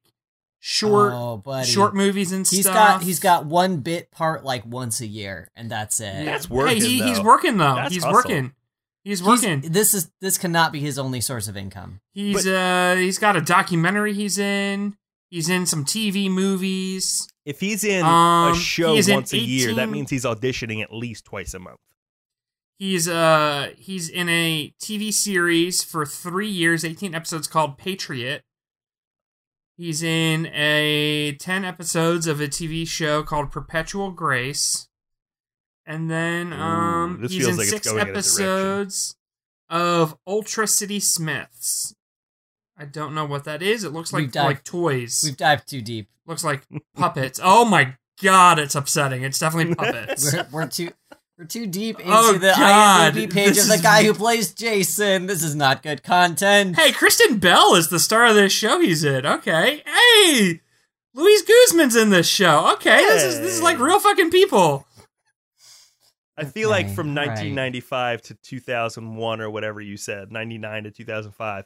short oh, short movies and He's stuff. got he's got one bit part like once a year, and that's it. That's working, Hey, he, he's working though. That's he's hustle. working. He's He's- working. this is this cannot be his only source of income. He's uh he's got a documentary he's in. He's in some TV movies. If he's in Um, a show he's in once a year, that means he's auditioning at least twice a month. He's uh he's in a TV series for 3 years, 18 episodes called Patriot. He's in a 10 episodes of a TV show called Perpetual Grace. And then Ooh, um this he's feels in like it's 6 going in episodes of Ultra City Smiths. I don't know what that is. It looks like dived- like toys. We've dived too deep. Looks like puppets. Oh my god, it's upsetting. It's definitely puppets. We're, we're too we're too deep into Oh, the God. IMDb page of the is- guy who plays Jason. This is not good content. hey, Kristen Bell is the star of this show he's in. Okay. Hey, Luis Guzman's in this show. Okay, this is this is like real fucking people. I feel like from all right. 1995 to 2001 or whatever you said, 99 to 2005,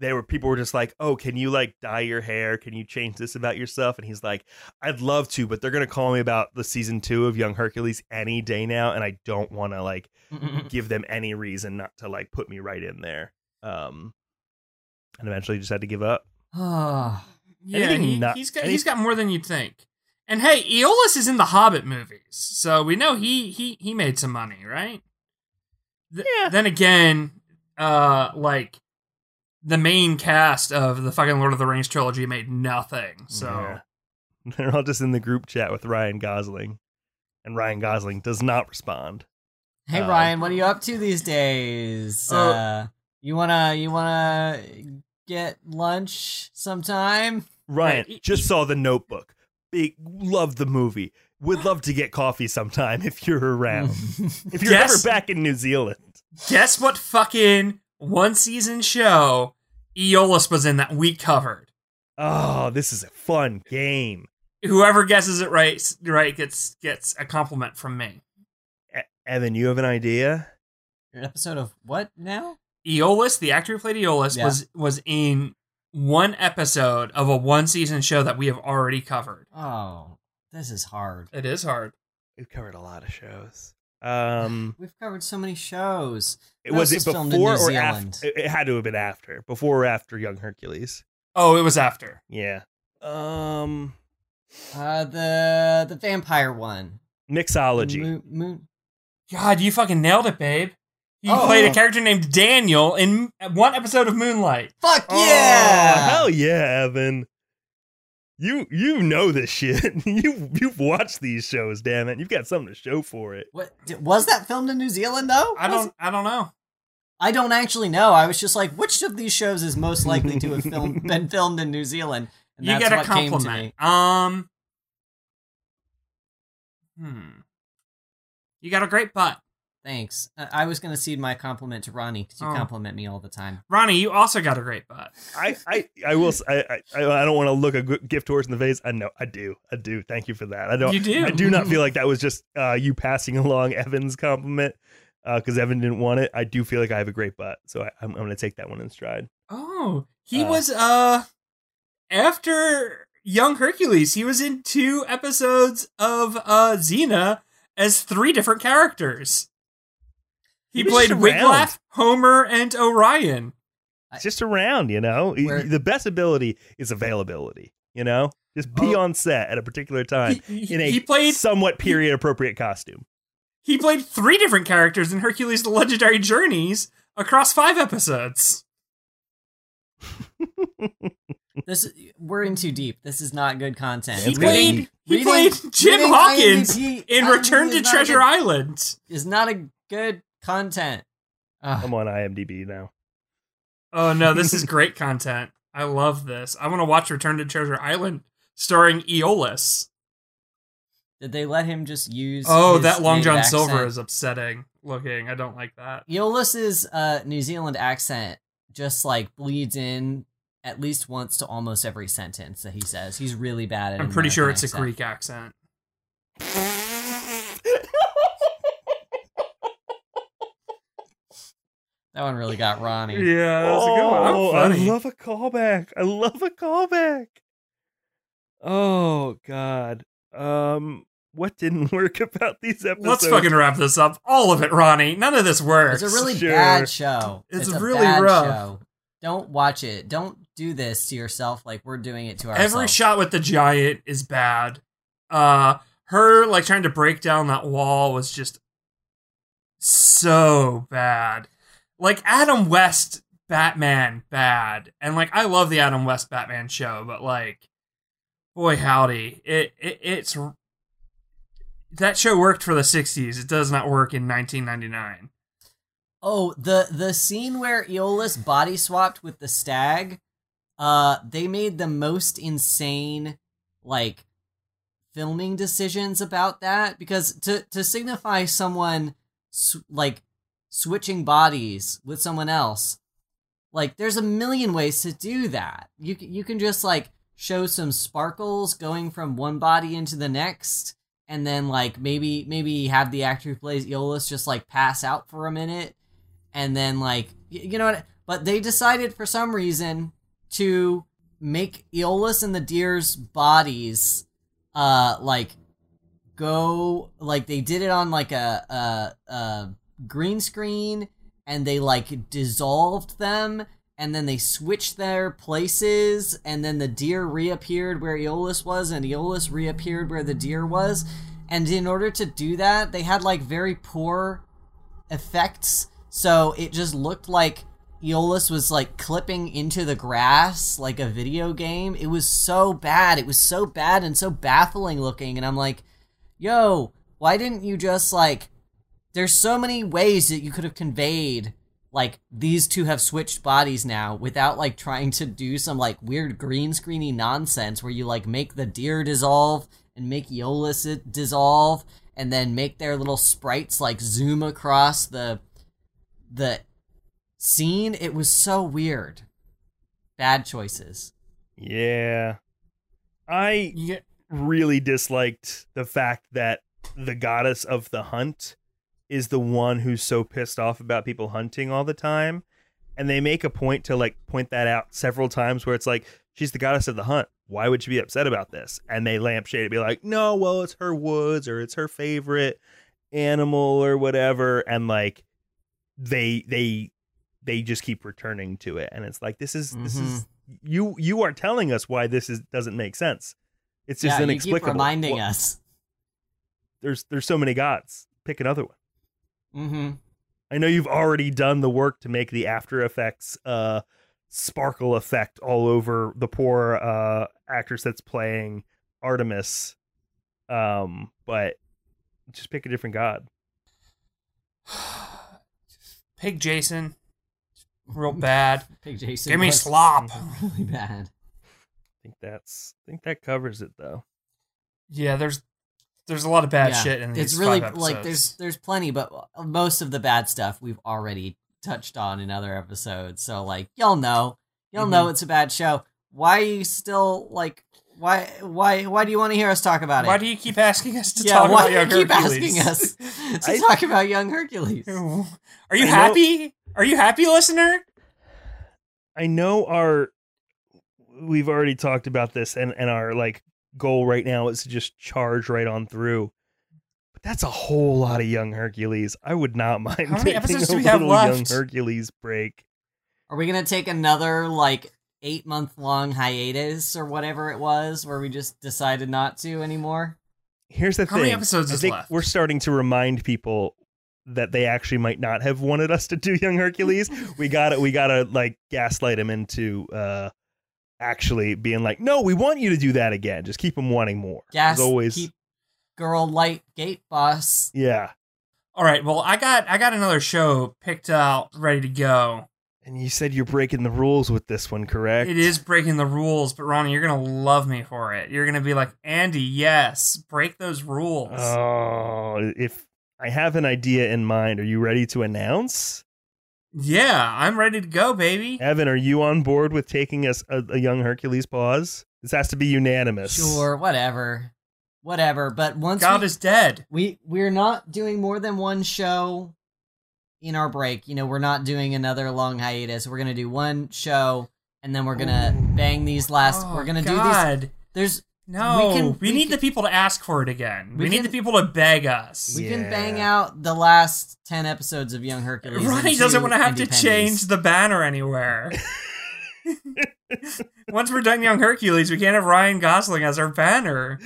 they were people were just like, "Oh, can you like dye your hair? Can you change this about yourself?" And he's like, "I'd love to, but they're gonna call me about the season two of Young Hercules any day now, and I don't want to like give them any reason not to like put me right in there." Um, and eventually just had to give up. Oh, Yeah, he, has got any- he's got more than you'd think. And hey, Iolaus is in the Hobbit movies, so we know he he he made some money, right? Th- Yeah. Then again, uh, like the main cast of the fucking Lord of the Rings trilogy made nothing. So Yeah. they're all just in the group chat with Ryan Gosling, and Ryan Gosling does not respond. hey Uh, Ryan, what are you up to these days? Uh, uh, you wanna you wanna get lunch sometime? Ryan Right. just saw the Notebook. Big love the movie. Would love to get coffee sometime if you're around. if you're Yes. ever back in New Zealand. guess what? Fucking one season show Iolaus was in that we covered. Oh, this is a fun game. Whoever guesses it right, right gets gets a compliment from me. E- Evan, you have an idea? An episode of what now? Iolaus, the actor who played Iolaus, Yeah. was was in one episode of a one season show that we have already covered. Oh, this is hard. It is hard. We've covered a lot of shows. Um, We've covered so many shows. it was it filmed in before New or Zealand? after? It it had to have been after, before or after Young Hercules. Oh, it was after. Yeah. Um, Uh, the the vampire one. mixology. Moon, moon. God, you fucking nailed it, babe. He Oh. played a character named Daniel in one episode of Moonlight. Fuck Oh, yeah! hell yeah, Evan. You you know this shit. you you've watched these shows, damn it. You've got something to show for it. What was that filmed in New Zealand though? I don't. I don't know. I don't actually know. I was just like, which of these shows is most likely to have filmed, been filmed in New Zealand? And you that's get a what came to me. compliment. Um. Hmm. You got a great butt, Thanks. Uh, I was gonna cede my compliment to Ronnie because you Oh. compliment me all the time. Ronnie. You also got a great butt. I I I will s- I I, I don't want to look a good gift horse in the face. I know I do. I do. Thank you for that. I don't You do. I do not feel like that was just uh, you passing along Evan's compliment because Evan didn't want it. I do feel like I have a great butt, so I, I'm, I'm going to take that one in stride. Oh, he Uh. was uh after Young Hercules, he was in two episodes of uh Xena as three different characters. He, He played just. Wiglaf, Homer, and Orion. It's just around, you know. Where- the best ability is availability. You know, just be Oh. on set at a particular time He, he- in a he played somewhat period appropriate costume. he played three different characters in Hercules: The Legendary Journeys across five episodes. This we're in too deep. This is not good content. He played good. he played Jim reading Hawkins IMDb in IMDb Return to Treasure good- Island. Is not a good content. Ugh. I'm on IMDb now. Oh no, this is great content. I love this. I want to watch Return to Treasure Island starring Iolaus. Did they let him just use? Oh, his that Long native John accent? Silver is upsetting looking. I don't like that. Iolaus's uh, New Zealand accent just like bleeds in at least once to almost every sentence that he says. He's really bad at. I'm an pretty sure it's American a. Greek accent. That one really got Ronnie. Yeah, that was a good one. I'm Oh, I love a callback. I love a callback. Oh God. Um, what didn't work about these episodes? Let's fucking wrap this up. All of it, Ronnie. None of this works. It's a really Sure. bad show. It's a really bad rough. show. Don't watch it. Don't do this to yourself like we're doing it to ourselves. Every shot with the giant is bad. Uh her like trying to break down that wall was just so bad. Like Adam West Batman bad. And like I love the Adam West Batman show, but like boy howdy, it, it it's that show worked for the 60s. It does not work in 1999. Oh, the the scene where Iolaus body swapped with the stag, uh, they made the most insane like filming decisions about that because to to signify someone like switching bodies with someone else, like there's a million ways to do that. You you can just like show some sparkles going from one body into the next and then like maybe maybe have the actor who plays Iolaus just like pass out for a minute and then like you know what but they decided for some reason to make Iolaus and the deer's bodies uh like go like they did it on like a a, a green screen and they like dissolved them and then they switched their places and then the deer reappeared where Iolaus was and Iolaus reappeared where the deer was. And in order to do that they had like very poor effects. So it just looked like Iolaus was like clipping into the grass like a video game. It was so bad. It was so bad and so baffling looking and I'm like yo why didn't you just like there's so many ways that you could have conveyed like these two have switched bodies now without like trying to do some like weird green screeny nonsense where you like make the deer dissolve and make Iolaus dissolve and then make their little sprites like zoom across the the scene. It was so weird. Bad choices. Yeah. I You get really disliked the fact that the goddess of the hunt is the one who's so pissed off about people hunting all the time. And they make a point to like point that out several times where it's like, she's the goddess of the hunt. Why would she be upset about this? And they lampshade it, be like, no, well, it's her woods or it's her favorite animal or whatever. And like they they they just keep returning to it. And it's like, this is this is mm-hmm. you you are telling us why this is doesn't make sense. It's just yeah, you inexplicable. keep reminding Wha- us. There's there's so many gods. Pick another one. Mm-hmm. I know you've already done the work to make the After Effects uh sparkle effect all over the poor uh actress that's playing Artemis. Um, but just pick a different god. Pig Jason. Real bad. Pig Jason. Give me slop. Really bad. I think that's I think that covers it though. Yeah, there's there's a lot of bad Yeah, shit in these It's really five like there's there's plenty, but most of the bad stuff we've already touched on in other episodes. So like y'all know, y'all Mm-hmm. know it's a bad show. Why are you still like? Why why why do you want to hear us talk about it? Why do you keep asking us to yeah, talk why about do Young you keep Hercules? asking us to I- talk about young Hercules? Are you I know- happy? Are you happy, listener? I know our we've already talked about this and and our like goal right now is to just charge right on through. But that's a whole lot of young Hercules. I would not mind How many taking episodes a do we have little left? young Hercules break. Are we gonna take another like eight month long hiatus or whatever it was, where we just decided not to anymore? Here's the How thing. How many episodes I is think left? we're starting to remind people that they actually might not have wanted us to do young Hercules. we got to we got to like gaslight him into uh actually being like, "No, we want you to do that again. Just keep them wanting more." Gas, As always keep girl light gate boss. Yeah. All right. Well, I got I got another show picked out, ready to go. And you said you're breaking the rules with this one, correct? It is breaking the rules, but Ronnie, you're gonna love me for it. You're gonna be like, Andy, yes, break those rules. Oh, if I have an idea in mind, are you ready to announce? Yeah, I'm ready to go, baby. Evan, are you on board with taking us a, a young Hercules pause? This has to be unanimous. Sure, whatever, whatever. But once God we, is dead. we we're not doing more than one show in our break. You know, we're not doing another long hiatus. We're gonna do one show, and then we're gonna bang these last. Oh, we're gonna do these. God. There's No, We we, can- we need can- the people to ask for it again. We, We need can- the people to beg us. we can bang out the last ten episodes of Young Hercules. Ronnie doesn't want to have to change the banner anywhere. Once we're done Young Hercules, we can't have Ryan Gosling as our banner.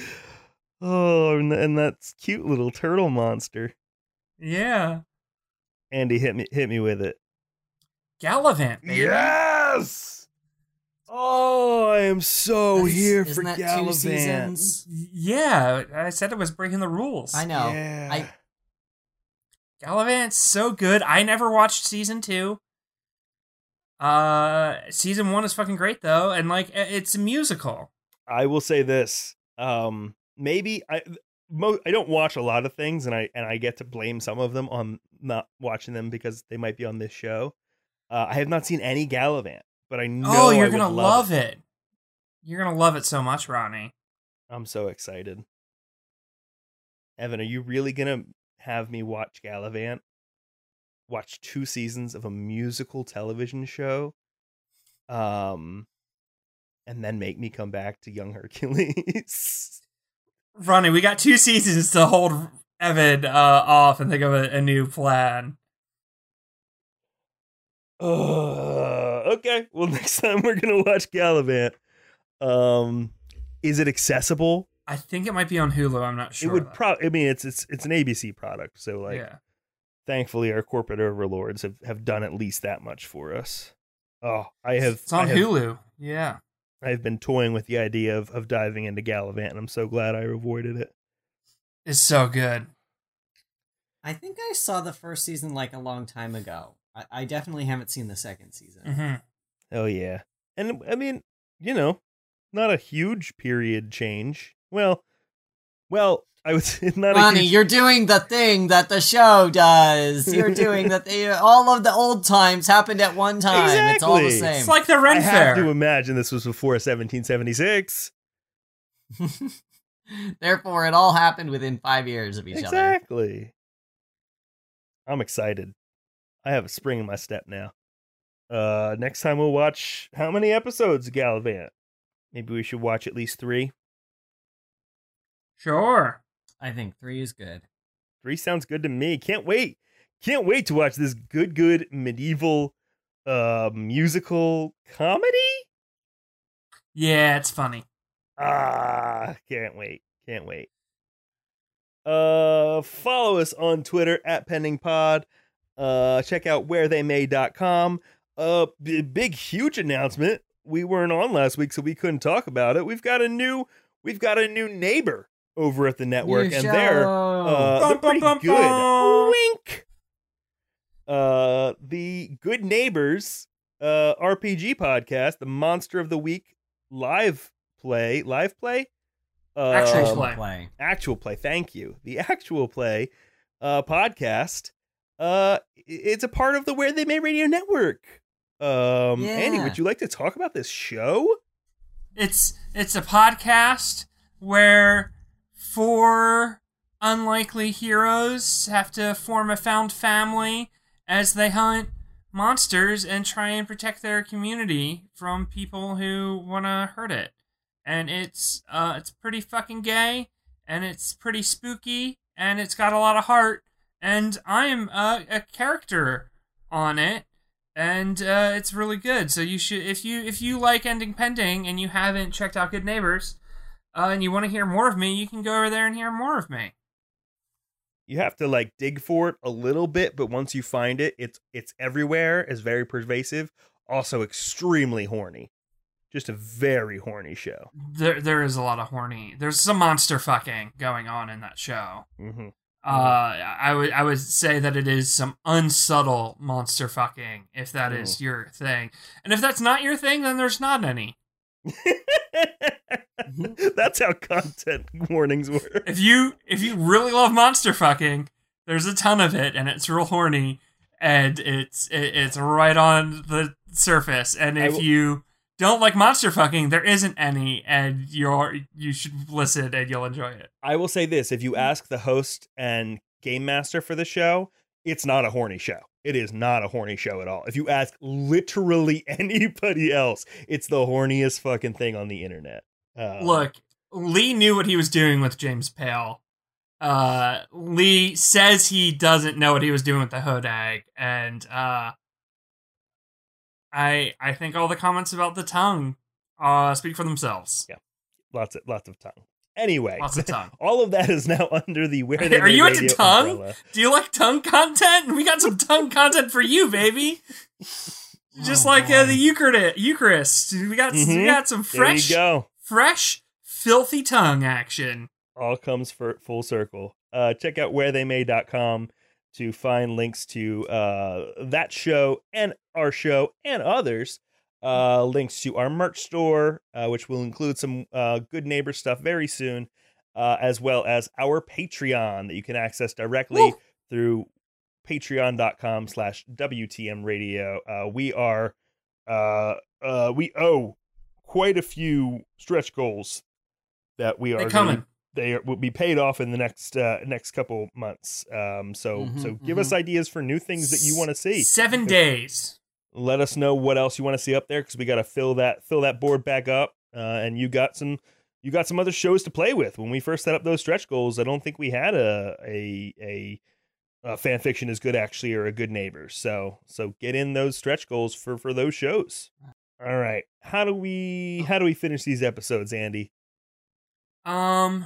Oh, and, and that's cute little turtle monster. Yeah. Andy, hit me, hit me with it. Galavant, baby. Yes. Oh, I am so That's- here isn't for that two Galavant. seasons? Yeah, I said it was breaking the rules. I know. Yeah. I- Galavant's so good. I never watched season two. Uh, season one is fucking great though, and like it's a musical. I will say this. Um, maybe I mo- I don't watch a lot of things, and I and I get to blame some of them on not watching them because they might be on this show. Uh, I have not seen any Gallivant, but I know oh, you're gonna love, love it. You're gonna love it so much, Ronnie. I'm so excited. Evan, are you really gonna have me watch Galavant? watch two seasons of a musical television show, um, and then make me come back to Young Hercules. Ronnie, we got two seasons to hold Evan uh, off and think of a, a new plan. Uh, okay. Well, next time we're gonna watch Galavant. Um, is it accessible? I think it might be on Hulu. I'm not sure. it would though. probably. I mean, it's it's it's an ABC product, so like, yeah. thankfully, our corporate overlords have have done at least that much for us. Oh, I have. It's on have, Hulu. Yeah. I've been toying with the idea of of diving into Galavant, and I'm so glad I avoided it. It's so good. I think I saw the first season like a long time ago. I, I definitely haven't seen the second season. hmm Oh yeah, and I mean, you know, not a huge period change. Well, well, I would say not Ronnie, huge you're doing the thing that the show does. You're doing that. The, all of the old times happened at one time. Exactly. It's all the same. It's like the Ren I Fair. have to imagine this was before 1776. Therefore, it all happened within five years of each other. Exactly. I'm excited. I have a spring in my step now. Uh, next time we'll watch how many episodes of Galavant? Maybe we should watch at least three. Sure. I think three is good. Three sounds good to me. Can't wait. Can't wait to watch this good, good medieval uh musical comedy. Yeah, it's funny. Ah, can't wait. Can't wait. Uh follow us on Twitter at pendingpod. Uh check out wheretheymay.com. Uh b- big huge announcement. We weren't on last week so we couldn't talk about it. We've got a new we've got a new neighbor over at the network New and they're show. uh, they're pretty bum, bum, good. bum. Wink. Uh, the Good Neighbors uh RPG podcast, the Monster of the Week live play, live play, uh, Actual Um, play. play. actual play. Thank you. The actual play uh podcast. Uh, it's a part of the Where They May Radio Network. Um, Andy, would you like to talk about this show? It's it's a podcast where four unlikely heroes have to form a found family as they hunt monsters and try and protect their community from people who want to hurt it. And it's uh it's pretty fucking gay and it's pretty spooky and it's got a lot of heart and I'm a, a character on it and uh, it's really good. So you should, if you if you like Ending Pending and you haven't checked out Good Neighbors, uh, and you want to hear more of me, you can go over there and hear more of me. you have to like dig for it a little bit but once you find it it's it's everywhere it's very pervasive also extremely horny just a very horny show There there is a lot of horny. There's some monster fucking going on in that show. mm-hmm. Uh, I would I would say that it is some unsubtle monster fucking if that is your thing, and if that's not your thing, then there's not any. that's how content warnings work if you if you really love monster fucking, there's a ton of it, and it's real horny, and it's it, it's right on the surface. And if will- you don't like monster fucking, there isn't any, and you're you should listen and you'll enjoy it. i will say this if you ask the host and game master for the show it's not a horny show it is not a horny show at all if you ask literally anybody else it's the horniest fucking thing on the internet uh, Look, Lee knew what he was doing with James Pale. Uh, Lee says he doesn't know what he was doing with the Hodag, and uh, I I think all the comments about the tongue uh speak for themselves. Yeah. lots of lots of tongue anyway Lots of tongue. all of that is now under the where They Are you into tongue? umbrella. Do you like tongue content? We got some tongue content for you, baby. Just Oh, like uh, the Eucharist. Eucharist. We got we Mhm. got some fresh, go fresh, filthy tongue action. all comes for full circle. Uh, check out wheretheymay.com to find links to uh, that show and our show and others. Uh, links to our merch store, uh, which will include some uh, good neighbor stuff very soon, uh, as well as our Patreon that you can access directly Woo! through patreon.com slash WTM radio. Uh, we are, uh, uh, we owe quite a few stretch goals that we are coming. They will be paid off in the next uh, next couple months. Um, so Mhm, so give us ideas for new things that you want to see. Seven days. Let us know what else you want to see up there because we got to fill that fill that board back up. Uh, and you got some you got some other shows to play with. When we first set up those stretch goals, I don't think we had a a a, a fan fiction is good actually or a good neighbor. So so get in those stretch goals for for those shows. All right, how do we how do we finish these episodes, Andy? Um,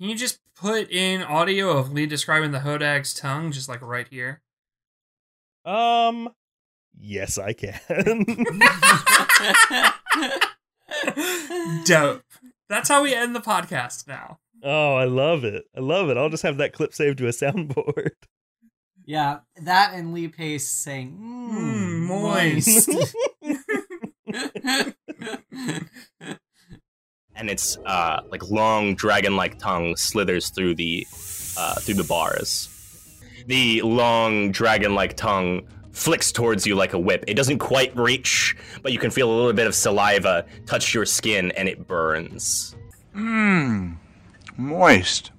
can you just put in audio of Lee describing the Hodag's tongue, just like right here? Um, yes, I can. Dope. That's how we end the podcast now. oh, I love it. I love it. I'll just have that clip saved to a soundboard. yeah, that and Lee Pace saying, Mm, mm, moist." and its uh, like long dragon-like tongue slithers through the uh, through the bars. The long dragon-like tongue flicks towards you like a whip. It doesn't quite reach, but you can feel a little bit of saliva touch your skin, and it burns. Mmm, moist.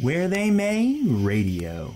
Where They May Radio.